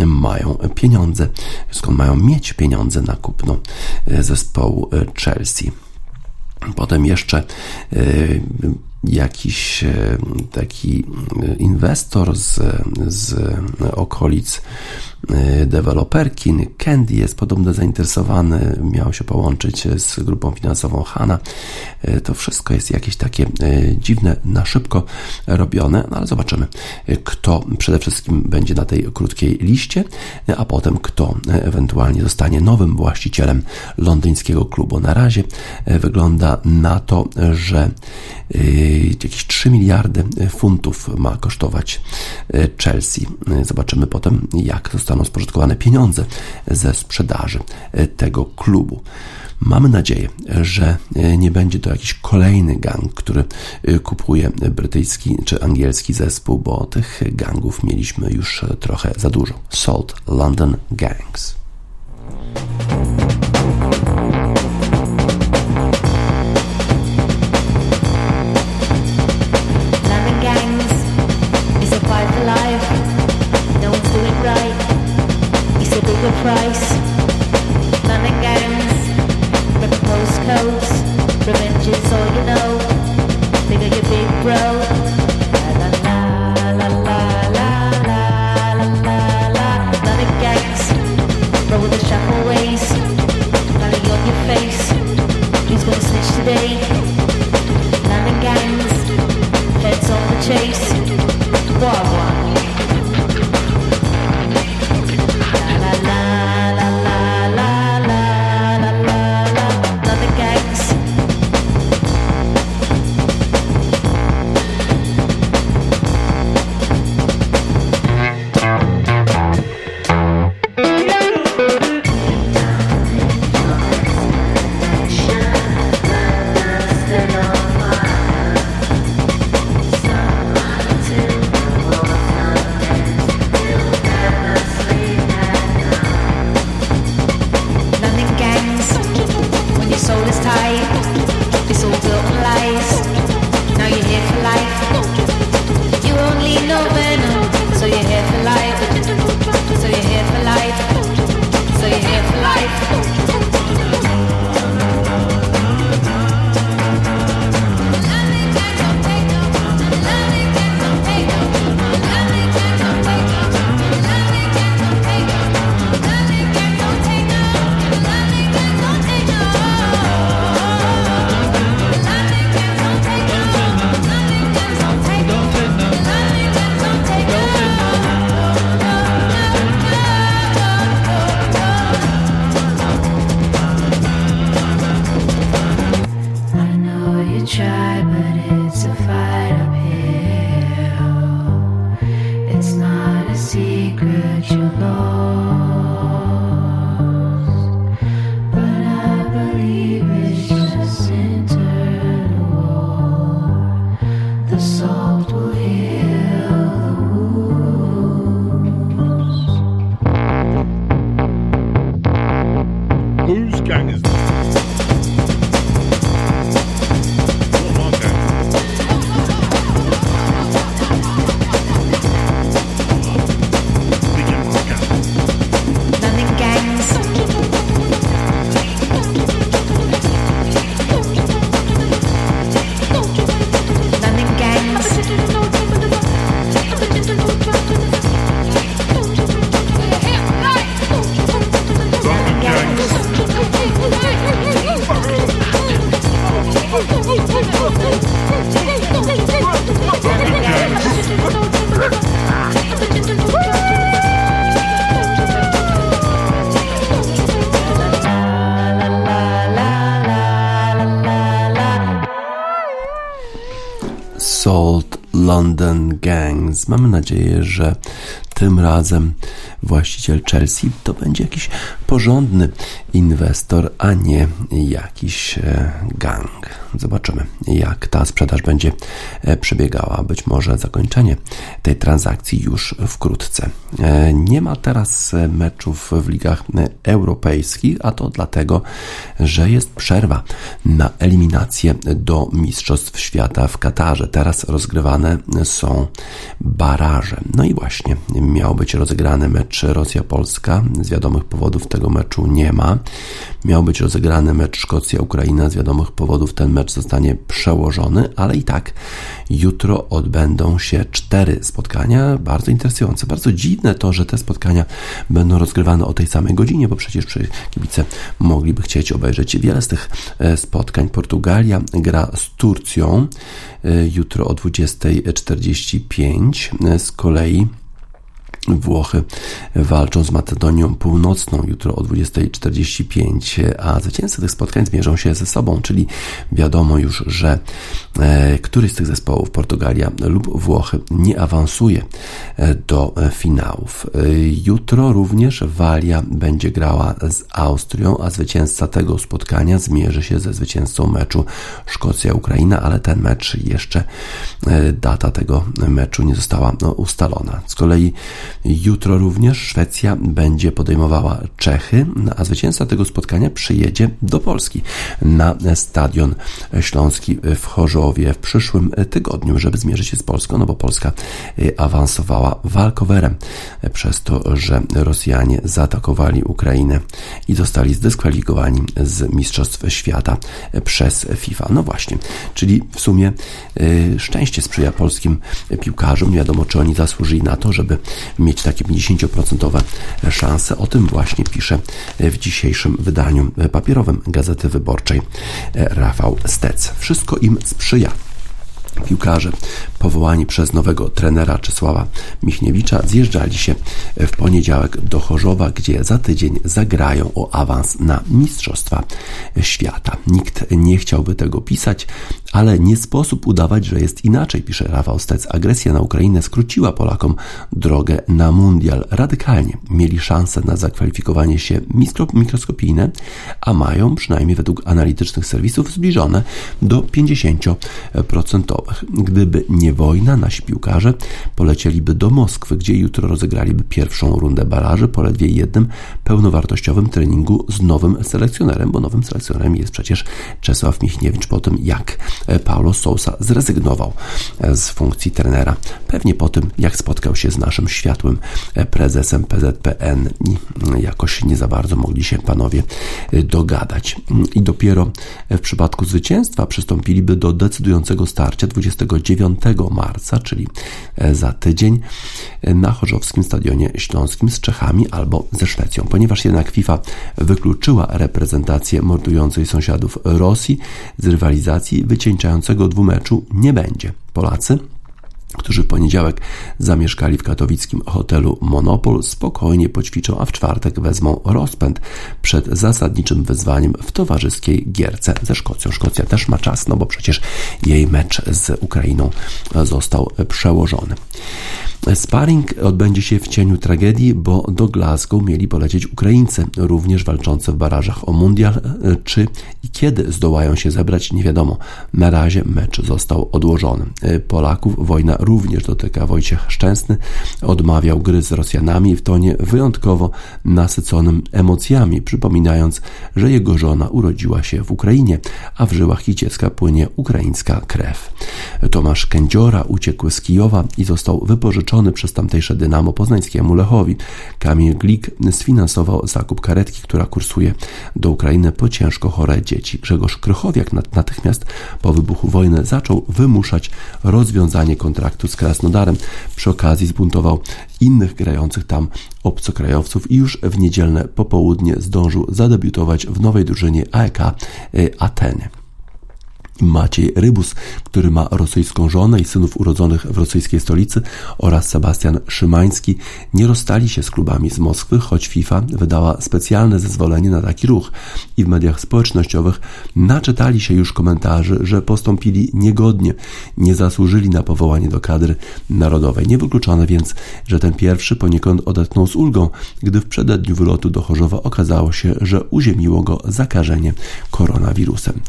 mają pieniądze, skąd mają mieć pieniądze na kupno zespołu Chelsea. Potem jeszcze jakiś e, taki inwestor z, z okolic e, deweloperki Candy jest podobno zainteresowany, miał się połączyć z grupą finansową Hana. E, to wszystko jest jakieś takie dziwne, na szybko robione, no ale zobaczymy, kto przede wszystkim będzie na tej krótkiej liście, a potem kto ewentualnie zostanie nowym właścicielem londyńskiego klubu. Na razie wygląda na to, że jakieś 3 miliardy funtów ma kosztować e, Chelsea. Zobaczymy potem, jak zostaną spożytkowane pieniądze ze sprzedaży e, tego klubu. Mamy nadzieję, że e, nie będzie to jakiś kolejny gang, który kupuje brytyjski czy angielski zespół, bo tych gangów mieliśmy już trochę za dużo. Salt London Gangs. Mamy nadzieję, że tym razem właściciel Chelsea to będzie jakiś porządny inwestor, a nie jakiś e, gang. Zobaczymy, jak ta sprzedaż będzie e, przebiegała. Być może zakończenie tej transakcji już wkrótce. E, nie ma teraz meczów w ligach europejskich, a to dlatego, że jest przerwa na eliminację do Mistrzostw Świata w Katarze. Teraz rozgrywane są baraże. No i właśnie miał być rozegrany mecz Rosja-Polska. Z wiadomych powodów tego meczu nie ma. Miał być rozegrany mecz Szkocja-Ukraina. Z wiadomych powodów ten mecz zostanie przełożony, ale i tak jutro odbędą się cztery spotkania. Bardzo interesujące, bardzo dziwne to, że te spotkania będą rozgrywane o tej samej godzinie, bo przecież kibice mogliby chcieć obejrzeć wiele z tych e, spotkań. Portugalia gra z Turcją e, jutro o 20.45. E, z kolei Włochy walczą z Macedonią Północną jutro o 20.45, a zwycięzcy tych spotkań zmierzą się ze sobą, czyli wiadomo już, że e, któryś z tych zespołów, Portugalia lub Włochy, nie awansuje e, do finałów. E, jutro również Walia będzie grała z Austrią, a zwycięzca tego spotkania zmierzy się ze zwycięzcą meczu Szkocja-Ukraina, ale ten mecz jeszcze, e, data tego meczu nie została no, ustalona. Z kolei Jutro również Szwecja będzie podejmowała Czechy, a zwycięzca tego spotkania przyjedzie do Polski na Stadion Śląski w Chorzowie w przyszłym tygodniu, żeby zmierzyć się z Polską, no bo Polska awansowała walkowerem przez to, że Rosjanie zaatakowali Ukrainę i zostali zdyskwalifikowani z Mistrzostw Świata przez FIFA. No właśnie, czyli w sumie y, szczęście sprzyja polskim piłkarzom. Nie wiadomo, czy oni zasłużyli na to, żeby mieć takie 50% szanse. O tym właśnie pisze w dzisiejszym wydaniu papierowym Gazety Wyborczej Rafał Stec. Wszystko im sprzyja. Piłkarze powołani przez nowego trenera Czesława Michniewicza zjeżdżali się w poniedziałek do Chorzowa, gdzie za tydzień zagrają o awans na Mistrzostwa Świata. Nikt nie chciałby tego pisać, ale nie sposób udawać, że jest inaczej, pisze Rafał Stec. Agresja na Ukrainę skróciła Polakom drogę na mundial radykalnie. Mieli szansę na zakwalifikowanie się mikroskopijne, a mają, przynajmniej według analitycznych serwisów, zbliżone do 50%. Gdyby nie wojna, nasi piłkarze polecieliby do Moskwy, gdzie jutro rozegraliby pierwszą rundę baraży po ledwie jednym pełnowartościowym treningu z nowym selekcjonerem, bo nowym selekcjonerem jest przecież Czesław Michniewicz po tym, jak Paulo Sousa zrezygnował z funkcji trenera. Pewnie po tym, jak spotkał się z naszym światłym prezesem PZPN i jakoś nie za bardzo mogli się panowie dogadać. I dopiero w przypadku zwycięstwa przystąpiliby do decydującego starcia 29 marca, czyli za tydzień na Chorzowskim Stadionie Śląskim z Czechami albo ze Szwecją. Ponieważ jednak FIFA wykluczyła reprezentację mordującej sąsiadów Rosji z rywalizacji, wycieńczającego dwumeczu nie będzie. Polacy którzy w poniedziałek zamieszkali w katowickim hotelu Monopol, spokojnie poćwiczą, a w czwartek wezmą rozpęd przed zasadniczym wyzwaniem w towarzyskiej gierce ze Szkocją. Szkocja też ma czas, no bo przecież jej mecz z Ukrainą został przełożony. Sparring odbędzie się w cieniu tragedii, bo do Glasgow mieli polecieć Ukraińcy, również walczący w barażach o mundial. Czy i kiedy zdołają się zebrać, nie wiadomo. Na razie mecz został odłożony. Polaków wojna również dotyka. Wojciech Szczęsny odmawiał gry z Rosjanami w tonie wyjątkowo nasyconym emocjami, przypominając, że jego żona urodziła się w Ukrainie, a w żyłach jej dziecka płynie ukraińska krew. Tomasz Kędziora uciekł z Kijowa i został wypożyczony przez tamtejsze Dynamo Poznańskiemu Lechowi. Kamil Glik sfinansował zakup karetki, która kursuje do Ukrainy po ciężko chore dzieci. Grzegorz Krychowiak natychmiast po wybuchu wojny zaczął wymuszać rozwiązanie kontraktu z Krasnodarem. Przy okazji zbuntował innych grających tam obcokrajowców i już w niedzielne popołudnie zdążył zadebiutować w nowej drużynie AEK y, Ateny. Maciej Rybus, który ma rosyjską żonę i synów urodzonych w rosyjskiej stolicy oraz Sebastian Szymański nie rozstali się z klubami z Moskwy, choć FIFA wydała specjalne zezwolenie na taki ruch i w mediach społecznościowych naczytali się już komentarzy, że postąpili niegodnie, nie zasłużyli na powołanie do kadry narodowej. Niewykluczone więc, że ten pierwszy poniekąd odetchnął z ulgą, gdy w przededniu wylotu do Chorzowa okazało się, że uziemiło go zakażenie koronawirusem.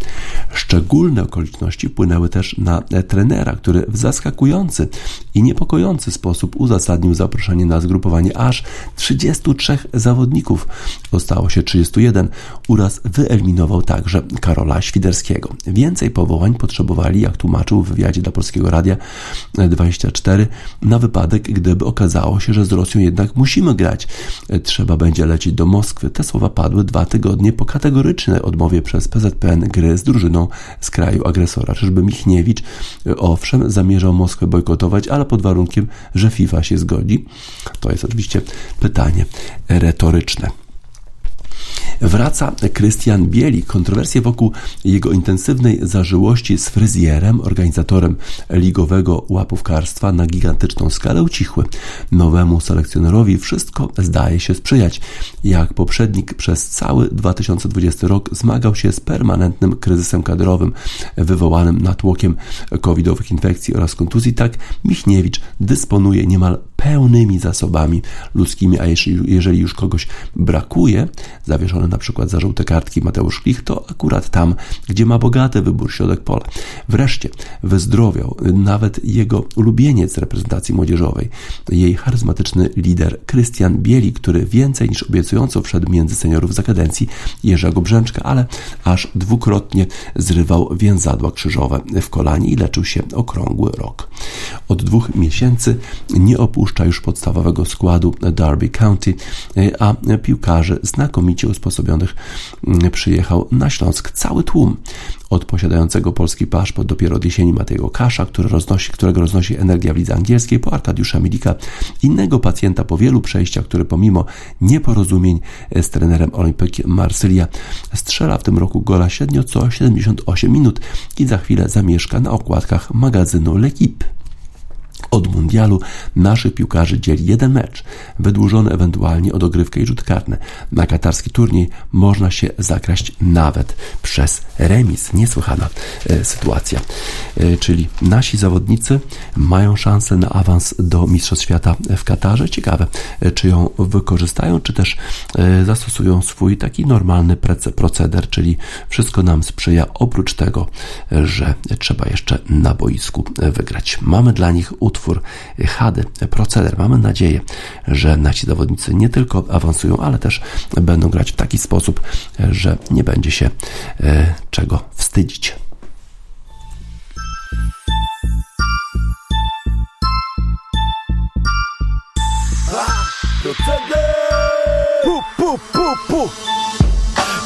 Szczególne Inne okoliczności wpłynęły też na trenera, który w zaskakujący i niepokojący sposób uzasadnił zaproszenie na zgrupowanie aż 33 zawodników. Zostało się 31. Uraz wyeliminował także Karola Świderskiego. Więcej powołań potrzebowali, jak tłumaczył w wywiadzie dla Polskiego Radia 24, na wypadek, gdyby okazało się, że z Rosją jednak musimy grać. Trzeba będzie lecieć do Moskwy. Te słowa padły dwa tygodnie po kategorycznej odmowie przez PZPN gry z drużyną z kraju kraju agresora. Czyżby Michniewicz, owszem, zamierzał Moskwę bojkotować, ale pod warunkiem, że FIFA się zgodzi? To jest oczywiście pytanie retoryczne. Wraca Krystian Bieli. Kontrowersje wokół jego intensywnej zażyłości z fryzjerem, organizatorem ligowego łapówkarstwa na gigantyczną skalę ucichły. Nowemu selekcjonerowi wszystko zdaje się sprzyjać. Jak poprzednik przez cały 2020 rok zmagał się z permanentnym kryzysem kadrowym wywołanym natłokiem covidowych infekcji oraz kontuzji, tak Michniewicz dysponuje niemal pełnymi zasobami ludzkimi, a jeżeli już kogoś brakuje, zawieszony na przykład za żółte kartki Mateusz Klich, to akurat tam, gdzie ma bogaty wybór środek pola. Wreszcie wyzdrowiał nawet jego ulubieniec reprezentacji młodzieżowej, jej charyzmatyczny lider Krystian Bieli, który więcej niż obiecująco wszedł między seniorów z akadencji Jerzego Brzęczka, ale aż dwukrotnie zrywał więzadła krzyżowe w kolanie i leczył się okrągły rok. Od dwóch miesięcy nie opuszcza już podstawowego składu Derby County, a piłkarzy znakomicie mm, przyjechał na Śląsk cały tłum. Od posiadającego polski paszport dopiero od jesieni Matejego Kasza, który roznosi, którego roznosi energia w lidze angielskiej, po Arkadiusza Milika, innego pacjenta po wielu przejściach, który pomimo nieporozumień z trenerem Olimpiki Marsylia strzela w tym roku gola średnio co 78 minut i za chwilę zamieszka na okładkach magazynu L'Equipe. Od mundialu naszych piłkarzy dzieli jeden mecz, wydłużony ewentualnie o dogrywkę i rzut karny. Na katarski turniej można się zakraść nawet przez remis. Niesłychana e, sytuacja. E, czyli nasi zawodnicy mają szansę na awans do Mistrzostw Świata w Katarze. Ciekawe, e, czy ją wykorzystają, czy też e, zastosują swój taki normalny proceder, czyli wszystko nam sprzyja, oprócz tego, że trzeba jeszcze na boisku wygrać. Mamy dla nich utwór Hady, proceder. Mamy nadzieję, że nasi zawodnicy nie tylko awansują, ale też będą grać w taki sposób, że nie będzie się e, czego wstydzić.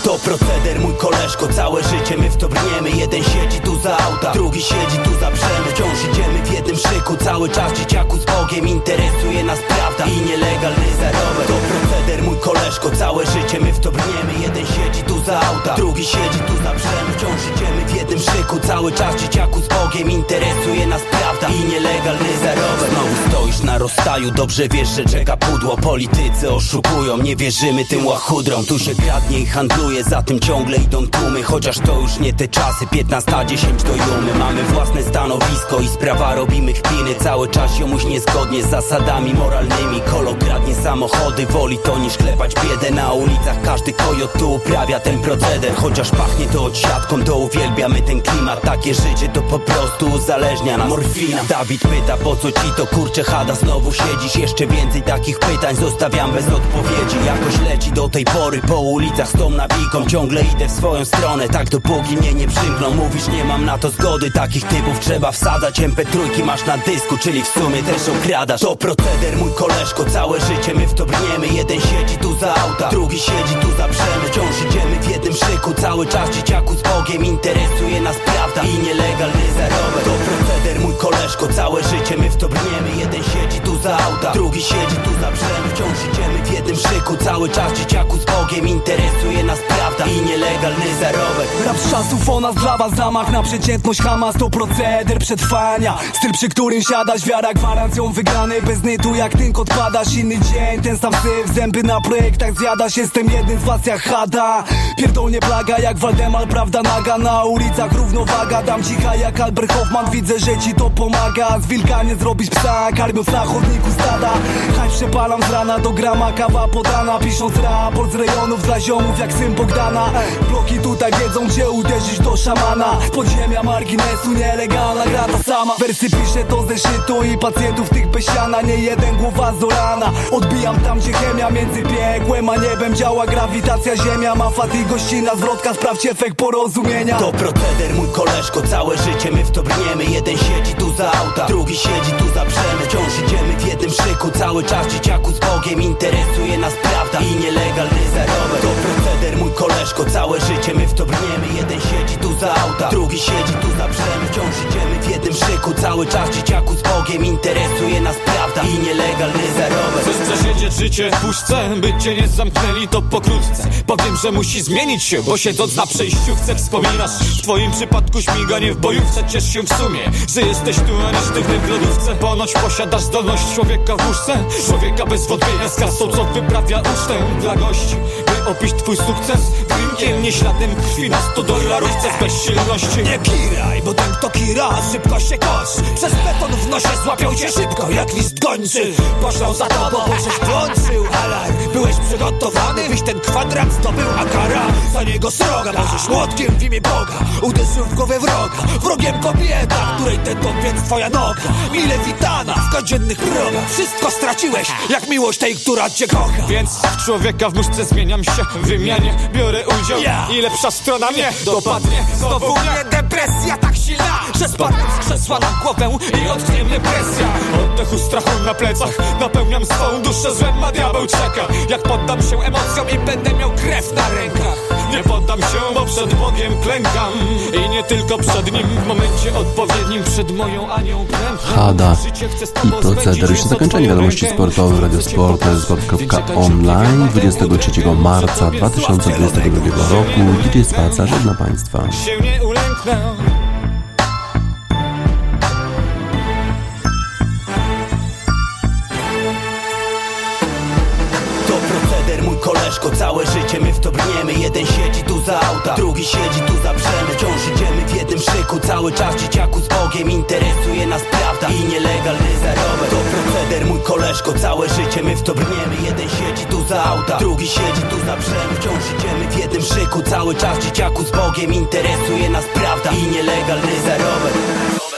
To proceder, mój koleżko, całe życie my w to brniemy Jeden siedzi tu za auta, drugi siedzi tu za brzemy Wciąż idziemy jednym szyku, cały czas dzieciaku z Bogiem Interesuje nas prawda i nielegalny zarobek To proceder, mój koleżko, całe życie my w to brniemy. Jeden siedzi tu za auta, drugi siedzi tu za brzemy Wciąż idziemy w jednym szyku, cały czas dzieciaku z Bogiem Interesuje nas prawda i nielegalny zarobek Znowu stoisz na rozstaju, dobrze wiesz, że czeka pudło. Politycy oszukują, nie wierzymy tym łachudrom. Tu się kradnie i handluje, za tym ciągle idą tłumy. Chociaż to już nie te czasy, 15-10 do jumy. Mamy własne stanowisko i sprawa robimy kpiny Cały czas jomuś niezgodnie z zasadami moralnymi. Kolo kradnie samochody, woli to niż klepać biedę. Na ulicach każdy kojot tu uprawia ten proceder. Chociaż pachnie to odsiadką, to uwielbiamy ten klimat. Takie życie to po prostu uzależnia nas morfina. Dawid pyta po co ci to kurcze hada? Znowu siedzisz, jeszcze więcej takich pytań Zostawiam bez odpowiedzi, jakoś leci do tej pory Po ulicach z tą nawiką, ciągle idę w swoją stronę Tak dopóki mnie nie przymkną. Mówisz nie mam na to zgody, takich typów trzeba wsadzać MP3 masz na dysku, czyli w sumie też okradasz. To proceder mój koleżko, całe życie my w to brniemy Jeden siedzi tu za auta, drugi siedzi tu za brzemy. Wciąż idziemy w jednym szyku, cały czas dzieciaku z Bogiem Interesuje nas prawda i nielegalny zarobek To proceder mój koleżko całe życie my w to brniemy Jeden siedzi tu za auta, drugi siedzi tu za brzemy. Wciąż idziemy w jednym szyku, cały czas dzieciaku z Bogiem Interesuje nas prawda i nielegalny zarobek Rap z czasów o nas dla was zamach na przeciętność Hamas to proceder przetrwania. Styl przy którym siadasz, wiara gwarancją wygranej Bez nytu jak tynk odpadasz, inny dzień Ten sam syf, zęby na projektach zjadasz Jestem jednym z was jak hada. Pierdolnie plaga jak Waldemar, prawda naga Na ulicach równowaga, dam cicha jak Albert Hoffman Widzę, że ci to pomaga. Z wilka nie zrobić psa, karmiąc na chodniku stada. Haj przepalam z rana do grama, kawa podana Pisząc raport z rejonów dla ziomów jak syn Bogdana. Bloki tutaj wiedzą gdzie uderzyć do szamana. Podziemia marginesu, nielegalna gra ta sama. Wersy piszę to ze szytu i pacjentów tych bez siana. Nie jeden głowa z rana Odbijam tam gdzie chemia między piekłem a niebem Działa. Grawitacja ziemia, ma fat i gościna Zwrotka, sprawdź efekt porozumienia. To proceder, mój koleżko, całe życie my w to brniemy. Jeden siedzi tu za auta, drugi siedzi tu za brzemy Wciąż idziemy w jednym szyku, cały czas dzieciaku z Bogiem Interesuje nas prawda i nielegalny zarobek To proceder, mój koleżko, całe życie my w to brniemy. Jeden siedzi tu za auta, drugi siedzi tu za brzemy Wciąż idziemy w jednym szyku, cały czas dzieciaku z Bogiem Interesuje nas prawda i nielegalny zarobek Chcesz przesiedzieć życie w puszce, by cię nie zamknęli to pokrótce. Powiem, że musi zmienić się, bo to na przejściówce wspominasz W twoim przypadku śmiganie w bojówce, ciesz się w sumie Że jesteś tu, a nie sztywny w lodówce. Ponoć posiadasz zdolność człowieka w łóżce Człowieka bez wątpienia z kasą, co wyprawia ucztę dla gości Opić twój sukces drinkiem, nie śladem krwi na 100 dolarówce. Z bezsilności. Nie kiraj, bo ten kto kira szybko się kosz Przez beton w nosie złapią cię szybko jak list gończy. Poszlą za tobą, bo żeś włączył alarm. Byłeś przygotowany, byś ten kwadrat zdobył A kara za niego sroga Możesz młotkiem w imię Boga. Uderzył w głowę wroga Wrogiem kobieta, której ten więc twoja noga. Mile witana w codziennych progach. Wszystko straciłeś, jak miłość tej, która cię kocha. Więc człowieka w muszce zmieniam się W wymianie biorę udział. Ja. I lepsza strona mnie dopadnie. Znowu mnie depresja tak silna, że spadłem z krzesła na głowę i odknie mnie presja. Oddechu strachu na plecach Napełniam swą duszę złem, a diabeł czeka. Jak poddam się emocjom i będę miał krew na rękach Nie poddam się, bo przed Bogiem klękam I nie tylko przed Nim W momencie odpowiednim przed moją Anią klękam Hada i proceder. Już zakończenie wiadomości sportowych Radio Chcę cię Sport pokochać. sport.online Więc czekajcie 23 chwilę, marca sobie 2022 roku. DJ Spaca żegna Państwa. Się nie ulęknę koleżko, całe życie my w to brniemy. Jeden siedzi tu za auta, drugi siedzi tu za brzemy Wciąż idziemy w jednym szyku, cały czas dzieciaku z Bogiem. Interesuje nas prawda i nielegalny zarobek. To proceder, mój koleżko, całe życie my w to brniemy. Jeden siedzi tu za auta, drugi siedzi tu za brzemy Wciąż idziemy w jednym szyku, cały czas dzieciaku z Bogiem. Interesuje nas prawda i nielegalny zarobek